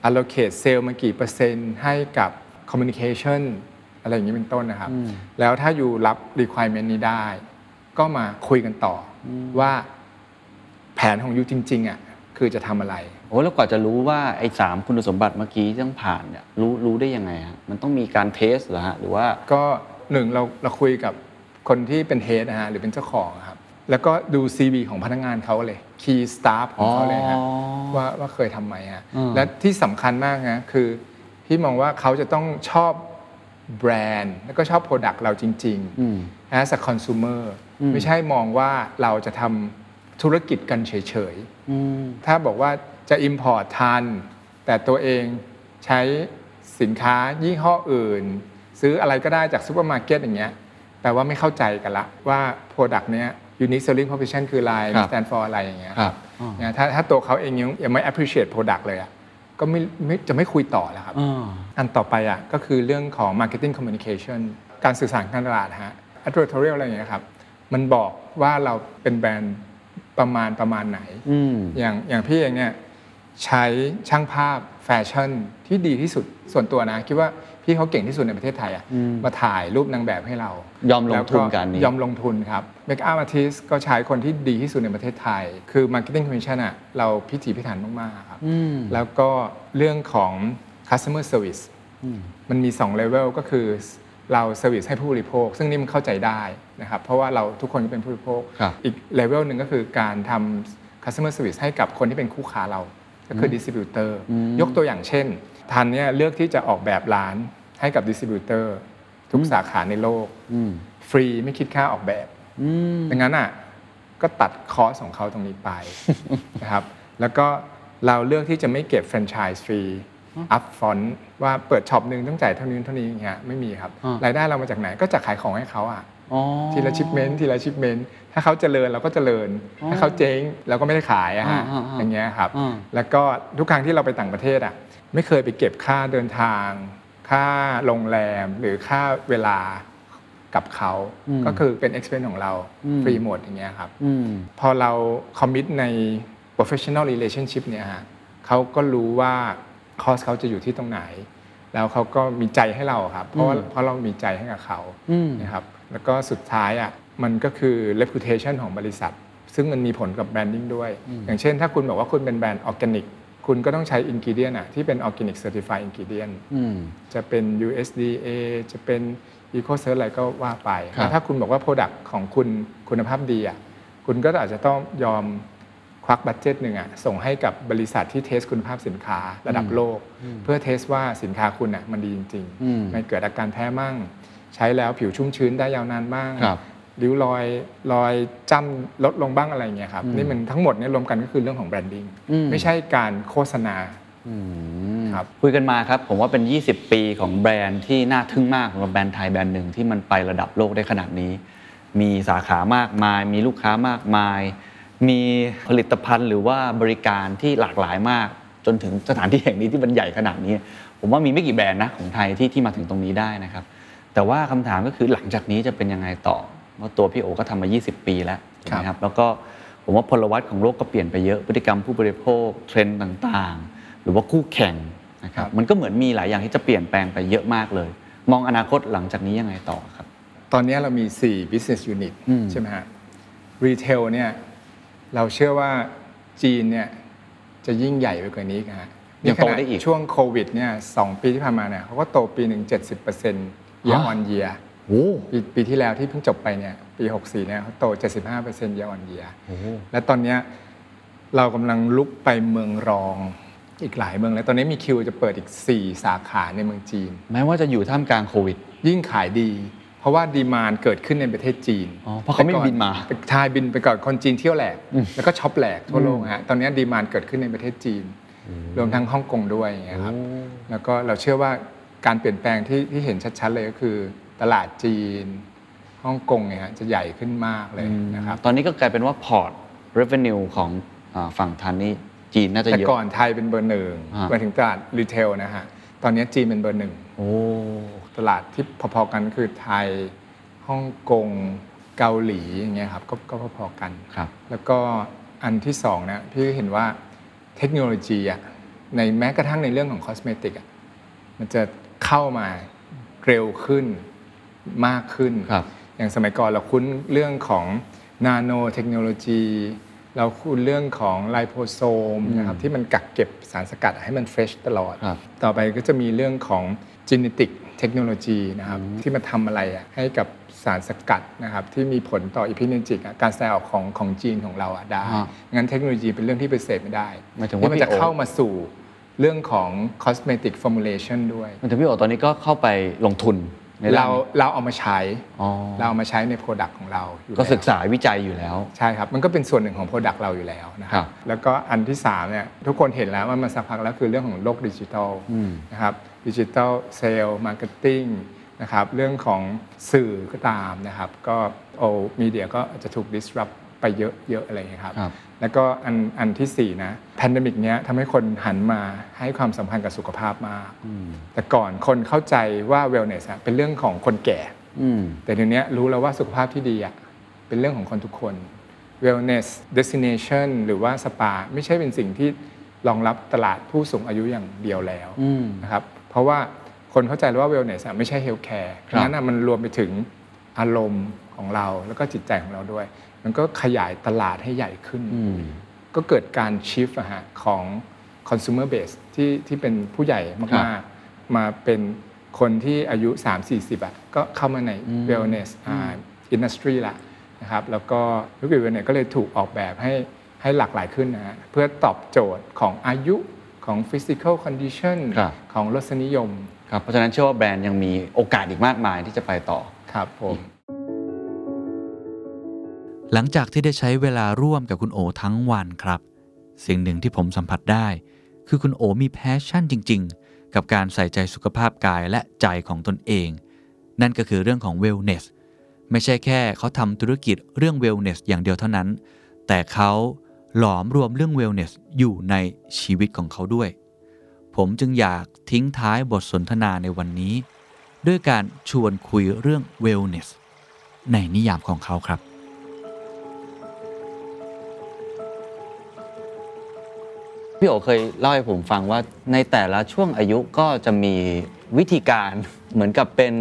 allocate sale มากี่เปอร์เซ็นต์ให้กับ communication อะไรอย่างนี้เป็นต้นนะครับ แล้วถ้าอยู่รับ requirement นี้ได้ ก็มาคุยกันต่ออว่าแผนของยูจริงๆอะคือจะทำอะไรโอ้แล้วกว่าจะรู้ว่าไอ้สามคุณสมบัติเมื่อกี้ที่ต้องผ่านเนี่ยรู้รู้ได้ยังไงฮะมันต้องมีการเทสเหรอฮะหรือว่าก็หนึ่งเราเราคุยกับคนที่เป็นเฮดนะฮะหรือเป็นเจ้าของอะครับ แล้วก็ดู CV ของพนักงานเขาเลย Key Staff ของเขาเลยฮะอ๋อว่าว่าเคยทำไหมฮะอืมและที่สำคัญมากนะคือพี่มองว่าเขาจะต้องชอบแบรนด์แล้วก็ชอบ Product เราจริงอืมๆ as a consumer ไม่ใช่มองว่าเราจะทำธุรกิจกันเฉยๆอืมถ้าบอกว่า จะ Import THANN แต่ตัวเองใช้สินค้ายี่ห้ออื่น ซื้ออะไรก็ได้จากซูเปอร์มาร์เก็ตอย่างเงี้ยแปลว่าไม่เข้าใจกันละว่า Product เนี้ย Unique Selling Proposition คืออะไร ครับ stand for อะไรอย่างเงี้ยครับอ๋อเนี่ยถ้าถ้าตัวเขาเองยังยังไม่ appreciate Product เลยอะก็ไม่ไม่จะไม่คุยต่อแล้วครับ อ่า อันต่อไปอะก็คือเรื่องของ marketing communication การสื่อสารการตลาดฮะ advertorial อะไรอย่างเงี้ยครับ มันบอกว่าเราเป็นแบรนด์ประมาณประมาณไหน อืม อย่างอย่างพี่เองเนี่ย ใช้ช่างภาพแฟชั่นที่ดีที่สุดส่วนตัวนะ คิดว่าพี่เขาเก่งที่สุดในประเทศไทยอะมาถ่ายรูปนางแบบให้เรายยอมลงทุนกับอันนี้ยอมลงทุนครับ Make up artist ก็ใช้คนที่ดีที่สุดในประเทศไทย คือ marketing commission อะเราพิถีพิถันมากๆครับอืมแล้วก็เรื่องของ customer service มันมี2 level ก็คือเรา service ให้ผู้บริโภค ซึ่งนี่มันเข้าใจได้นะครับ เพราะว่าเราทุกคนก็เป็นผู้บริโภคครับอีก level หนึ่งก็คือการทำ customer service ให้กับคนที่เป็นคู่ค้าเรา ก็คือ distributor ยกตัวอย่างเช่น THANN เนี่ยเลือกที่จะออกแบบร้านให้กับ distributor ทุกสาขาในโลกอืมฟรีไม่คิดค่าออกแบบอืมดังนั้นอะก็ตัด cost ของเขาตรงนี้ไปนะครับแล้วก็เราเลือกที่จะไม่เก็บ franchise fee upfront ว่าเปิดช็อปหนึ่งต้องจ่ายเท่านี้เท่านี้อย่างเงี้ยไม่มีครับอ่ารายได้เรามาจากไหนก็จากขายของให้เขาอะอ๋อทีละ shipment ทีละ shipment ถ้าเขาเจริญเราก็เจริญ ถ้าเขาเจ๊งเราก็ไม่ได้ขายอะฮะอ่าอ่าอ่าอย่างเงี้ยครับอ่าแล้วก็ทุกครั้งที่เราไปต่างประเทศอะไม่เคยไปเก็บค่าเดินทาง ค่าโรงแรมหรือค่าเวลากับเขาก็คือเป็น expense ของเราฟรีหมดอย่างเงี้ยครับอืมพอเราคอมมิตใน professional relationship เนี่ยฮะเขาก็รู้ว่าคอสเขาจะอยู่ที่ตรงไหน แล้วเขาก็มีใจให้เราครับ เพราะว่าเพราะเรามีใจให้กับเขาอืมนะครับแล้วก็สุดท้ายอะ มันก็คือ reputation ของบริษัท ซึ่งมันมีผลกับ branding ด้วย อย่างเช่น ถ้าคุณบอกว่าคุณเป็นแบรนด์ออร์แกนิกคุณก็ต้องใช้ ingredient อะที่เป็น organic certified ingredient อืมจะเป็น USDA จะเป็น Eco c e r t อะไรก็ว่าไปครับแล้วถ้าคุณบอกว่า Product ของคุณคุณภาพดีอะคุณก็อาจจะต้องยอมควัก budget หนึ่งอะส่งให้กับบริษัทที่ test คุณภาพสินค้าระดับโลก เพื่อ test ว่าสินค้าคุณอะมันดีจริงอืมๆไม่เกิดอาการแพ้มั่ง ใช้แล้วผิวชุ่มชื้นได้ยาวนานมั่งค รับริ้วรอยรอยจ้ำลดลงบ้างอะไรอย่างเงี้ยครับนี่มันทั้งหมดเนี่ยรวมกันก็คือเรื่องของ branding อืมไม่ใช่การโฆษณาอืมครับคุยกันมาครับ ผมว่าเป็น 20 ปีของแบรนด์ที่น่าทึ่งมากสำหรับแบรนด์ไทยแบรนด์หนึ่งที่มันไประดับโลกได้ขนาดนี้ มีสาขามากมาย มีลูกค้ามากมาย มีผลิตภัณฑ์หรือว่าบริการที่หลากหลายมาก จนถึงสถานที่แห่งนี้ที่มันใหญ่ขนาดนี้ ผมว่ามีไม่กี่แบรนด์นะของไทยที่ที่มาถึงตรงนี้ได้นะครับ แต่ว่าคำถามก็คือหลังจากนี้จะเป็นยังไงต่อ เพราะตัวพี่โอก็ทำมา 20 ปีแล้วถูกไหมครับแล้วก็ผมว่าพลวัตของโลกก็เปลี่ยนไปเยอะพฤติกรรมผู้บริโภคเทรนด์ต่างๆ หรือว่าคู่แข่งนะครับครับมันก็เหมือนมีหลายอย่างที่จะเปลี่ยนแปลงไปเยอะมากเลย มองอนาคตหลังจากนี้ยังไงต่อครับ ตอนนี้เรามี 4 business unit อืมใช่ไหมฮะ retail เนี่ยเราเชื่อว่าจีนเนี่ยจะยิ่งใหญ่ไปกว่านี้อีกนะฮะยังโตนี่ขนาได้อีกช่วงโควิดเนี่ยสองปีที่ผ่านมาเนี่ยเขาก็โตปีหนึ่ง70% year on year โอ้ปีปีที่แล้วที่เพิ่งจบไปเนี่ยปี 64เนี่ยเขาโต 75% year on year และตอนเนี้ยเรากำลังลุกไปเมืองรองอีกหลายเมืองแล้วตอนนี้มีคิวจะเปิดอีก 4 สาขาในเมืองจีน แม้ว่าจะอยู่ท่ามกลางโควิด ยิ่งขายดี เพราะว่า demand เกิดขึ้นในประเทศจีนอ๋อเพราะเขาไม่แต่ก่อบินมาใช่บินไปก่อนคนจีนเที่ยวแหลกอืมแล้วก็ช็อปแหลกทั่วโลกฮะตอนนี้ demand เกิดขึ้นในประเทศจีน รวมทั้งฮ่องกงด้วยอย่างเงี้ยครับแล้วก็เราเชื่อว่าการเปลี่ยนแปลงที่ที่เห็นชัดๆเลยก็คือ ตลาดจีนฮ่องกงเนี่ยฮะจะใหญ่ขึ้นมากเลยนะครับ ตอนนี้ก็กลายเป็นว่าพอร์ต revenue ของอ่าฝั่ง THANN นี่จีนน่าจะเยอะ แต่ก่อนไทยเป็นเบอร์หนึ่งอ่ามาถึงตลาด retail นะฮะ ตอนนี้จีนเป็นเบอร์หนึ่ง โอ้ ตลาดที่พอๆกันคือไทยฮ่องกงเกาหลีอย่างเงี้ยครับก็ก็พอๆกัน ครับ แล้วก็อันที่สองนะพี่เห็นว่าเทคโนโลยีอะในแม้กระทั่งในเรื่องของคอสเมติกอะมันจะเข้ามาเร็วขึ้น มากขึ้น ครับ อย่างสมัยก่อนเราคุ้นเรื่องของนาโนเทคโนโลยี เราคุ้นเรื่องของไลโพโซมนะครับที่มันกักเก็บสารสกัดให้มัน fresh ตลอด ครับ ต่อไปก็จะมีเรื่องของ genetic technology นะครับที่มาทำอะไรอะให้กับสารสกัดนะครับที่มีผลต่อ epigenetic การแสดงออกของของจีนของเราอะได้ ฮะงั้นเทคโนโลยีเป็นเรื่องที่ปฏิเสธไม่ได้หมายถึงว่าที่มันจะพี่โอเข้ามาสู่เรื่องของ cosmetic formulation ด้วย มันถึงพี่โอตอนนี้ก็เข้าไปลงทุน ในเรื่องนี้เราเอามาใช้อ๋อเราเอามาใช้ใน Product ของเราอยู่ก็แล้วศึกษาวิจัยอยู่แล้วใช่ครับมันก็เป็นส่วนหนึ่งของ Product เราอยู่แล้วนะคครัรับบแล้วก็อันที่3เนี่ยทุกคนเห็นแล้วว่ามันสักพักแล้วคือเรื่องของโลกดิจิทัลอืมนะครับdigital sales marketing นะครับเรื่องของสื่อก็ตามนะครับก็ old media ก็จะถูก disrupt ไปเยอะเยอะอะไรอย่างเงี้ยครับครับ แล้วก็อันอันที่4นะ pandemic เนี้ยทำให้คนหันมาให้ความสำคัญกับสุขภาพมาก แต่ก่อนคนเข้าใจว่า wellness อะเป็นเรื่องของคนแก่อืมแต่เดี๋ยวนี้รู้แล้วว่าสุขภาพที่ดีอะเป็นเรื่องของคนทุกคน wellness destination หรือว่าสปา ไม่ใช่เป็นสิ่งที่รองรับตลาดผู้สูงอายุอย่างเดียวแล้วอืมนะครับเพราะว่าคนเข้าใจแล้วว่า wellness อะไม่ใช่ healthcare ครับนั้นอะมันรวมไปถึงอารมณ์ของเราแล้วก็จิตใจของเราด้วย มันก็ขยายตลาดให้ใหญ่ขึ้นอืมก็เกิดการชิฟอะฮะของ consumer base ที่ที่เป็นผู้ใหญ่ครัมากบๆมาเป็นคนที่อายุ 3-40อะก็เข้ามาใน wellness อ่า industry ละนะครับแล้วก็ธุรกิจ wellness ก็เลยถูกออกแบบให้ให้หลากหลายขึ้นนะฮะเพื่อตอบโจทย์ของอายุของ physical condition ครับของรสนิยมครับเพราะฉะนั้นเชื่อว่าแบรนด์ยังมีโอกาสอีกมากมายที่จะไปต่อครับผม หลังจากที่ได้ใช้เวลาร่วมกับคุณโอทั้งวันครับ สิ่งหนึ่งที่ผมสัมผัสได้ คือคุณโอมี passion จริง ๆ กับการใส่ใจสุขภาพกายและใจของตนเอง นั่นก็คือเรื่องของ wellness ไม่ใช่แค่เขาทำธุรกิจเรื่อง wellness อย่างเดียวเท่านั้น แต่เขาหลอมรวมเรื่อง wellness อยู่ในชีวิตของเขาด้วย ผมจึงอยากทิ้งท้ายบทสนทนาในวันนี้ ด้วยการชวนคุยเรื่อง wellness ในนิยามของเขาครับ พี่โอเคยเล่าให้ผมฟังว่าในแต่ละช่วงอายุก็จะมีวิธีการเหมือนกับเป็น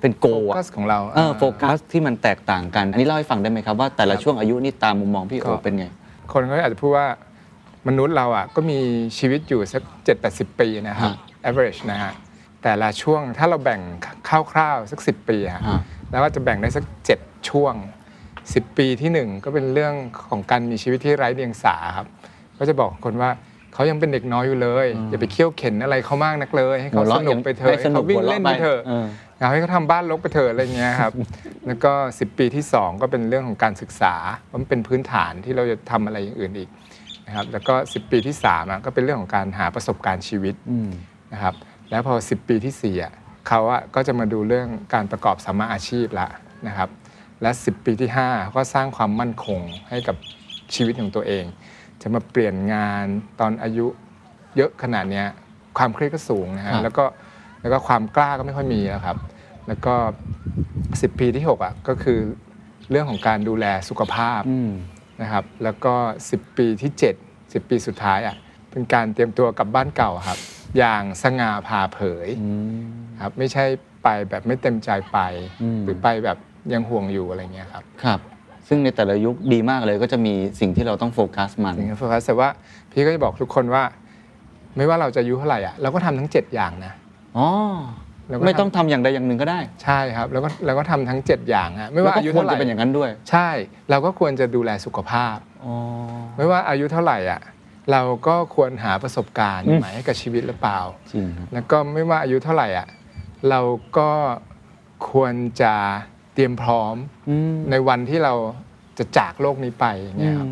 เป็นโกโฟอะกัสของเราเออโฟกัสที่มันแตกต่างกัน อันนี้เล่าให้ฟังได้ไหมครับว่าแต่ละช่วงอายุนี่ตามมุมมองพี่โอเป็นไง คนก็อาจจะพูดว่ามนุษย์เราอะก็มีชีวิตอยู่สัก7-80 ปีนะครับฮะ average นะฮะแต่ละช่วงถ้าเราแบ่งคร่าวๆสัก 10 ปีฮะฮะแล้วก็จะแบ่งได้สัก 7 ช่วง 10 ปีที่ 1 ก็เป็นเรื่องของการมีชีวิตที่ไร้เดียงสาครับ ก็จะบอกคนว่าเขายังเป็นเด็กน้อยอยู่เลย อย่าไปเคี่ยวเข็นอะไรเขามากนักเลย ให้เขาหัวสเราะนุกไปเถอะให้สให้นุกเขาวิ่งหัวเราะเล่นไปเถอะไปเอออยากให้เขาทำบ้านรกไปเถอะอะไรเงี้ยครับแล้วก็ 10 ปีที่ 2 ก็เป็นเรื่องของการศึกษาว่ามันเป็นพื้นฐานที่เราจะทำอะไรอย่างอื่นอีกนะครับแล้วก็ 10 ปีที่3อะก็เป็นเรื่องของการหาประสบการณ์ชีวิตอืมนะครับแล้วพอ 10 ปีที่4อะเขาอะก็จะมาดูเรื่องการประกอบสัมมาอาชีพละนะครับและ 10 ปีที่5ก็สร้างความมั่นคงให้กับชีวิตของตัวเอง จะมาเปลี่ยนงานตอนอายุเยอะขนาดเนี้ยความเครียดก็สูงนะครัฮะบแล้วก็แล้วก็ความกล้าก็ไม่ค่อยมีแล้วครับ แล้วก็ 10 ปีที่6อะก็คือเรื่องของการดูแลสุขภาพ อืม นะครับแล้วก็ 10 ปีที่ 7 10 ปีสุดท้ายอะเป็นการเตรียมตัวกลับบ้านเก่าครับ อย่างสง่าผ่าเผยอืมครับไม่ใช่ไปแบบไม่เต็มใจไป อืม หรือไปแบบยังห่วงอยู่อะไรเงี้ยครับ ครับ ซึ่งในแต่ละยุคดีมากเลยก็จะมีสิ่งที่เราต้องโฟกัสมันอย่างเงี้ยโฟกัสแต่ว่าพี่ก็จะบอกทุกคนว่า ไม่ว่าเราจะอายุเท่าไหร่อะเราก็ทำทั้ง 7 อย่างนะอ๋อแล้วก็ไม่ต้องทำอย่างใดอย่างหนึ่งก็ได้ ใช่ครับ แล้วก็เราก็ทำทั้ง 7 อย่างฮะไม่ว่าแล้วก็อายุควรเท่าไหร่จะเป็นอย่างนั้นด้วย ใช่ เราก็ควรจะดูแลสุขภาพอ๋อไม่ว่าอายุเท่าไหร่อะเราก็ควรหาประสบการณ์อืมใหม่ให้กับชีวิตหรือเปล่าจริงครับแล้วก็ไม่ว่าอายุเท่าไหร่อะเราก็ควรจะ เตรียมพร้อมอืมในวันที่เราจะจากโลกนี้ไปอย่างเงี้ยครับ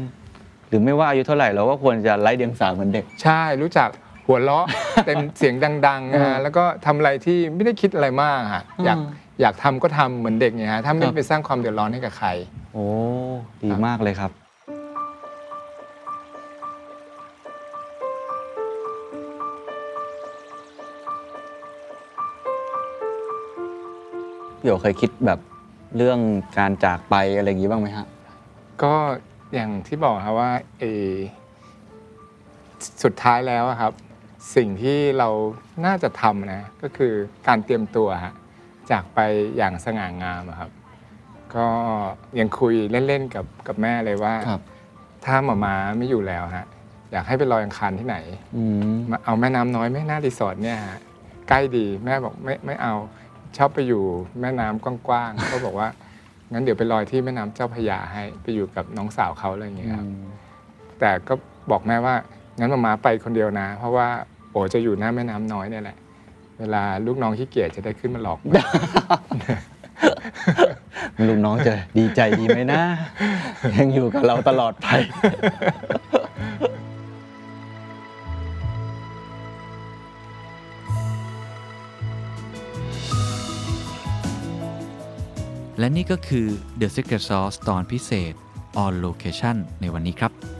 หรือไม่ว่าอายุเท่าไหร่เราก็ควรจะไร้เดียงสาเหมือนเด็ก ใช่รู้จักหัวเราะเต็มเสียงดังๆนะเอฮะอแล้วก็ทำอะไรที่ไม่ได้คิดอะไรมากฮะอยากอืมอยากทำก็ทำเหมือนเด็กเนี่ยฮะถ้าคไม่รับไปสร้างความเดือดร้อนให้กับใคร โอ้ดีมากเลยครับพี่โอเคยคิดแบบ เรื่องการจากไปอะไรอย่างนี้บ้างไหมฮะ ก็อย่างที่บอกครับว่าเออสุดท้ายแล้วอะครับ สิ่งที่เราน่าจะทำนะก็คือการเตรียมตัวฮะจากไปอย่างสง่างามอะครับ ก็ยังคุยเล่นๆกับกับแม่เลยว่าครับ ถ้าหมามาไม่อยู่แล้วฮะอยากให้ไปลอยอังคารที่ไหน อืม มาเอาแม่น้ำน้อยแม่หน้ารีสอร์ทเนี่ยฮะใกล้ดีแม่บอกไม่ไม่เอา ชอบไปอยู่แม่น้ำกว้างๆก็บอกว่างั้นเดี๋ยวไปลอยที่แม่น้ำเจ้าพระยาให้ไปอยู่กับน้องสาวเขาอะไรอย่างเงี้ยครับแต่ก็บอกแม่ว่างั้นมามาไปคนเดียวนะ เพราะว่าโอจะอยู่หน้าแม่น้ำน้อยเนี่ยแหละ เวลาลูกน้องขี้เกียจจะได้ขึ้นมาหลอกลุงน้องจะดีใจดีไหมนะ ยังอยู่กับเราตลอดไป และนี่ก็คือ The Secret Sauce ตอนพิเศษ On Location ในวันนี้ครับ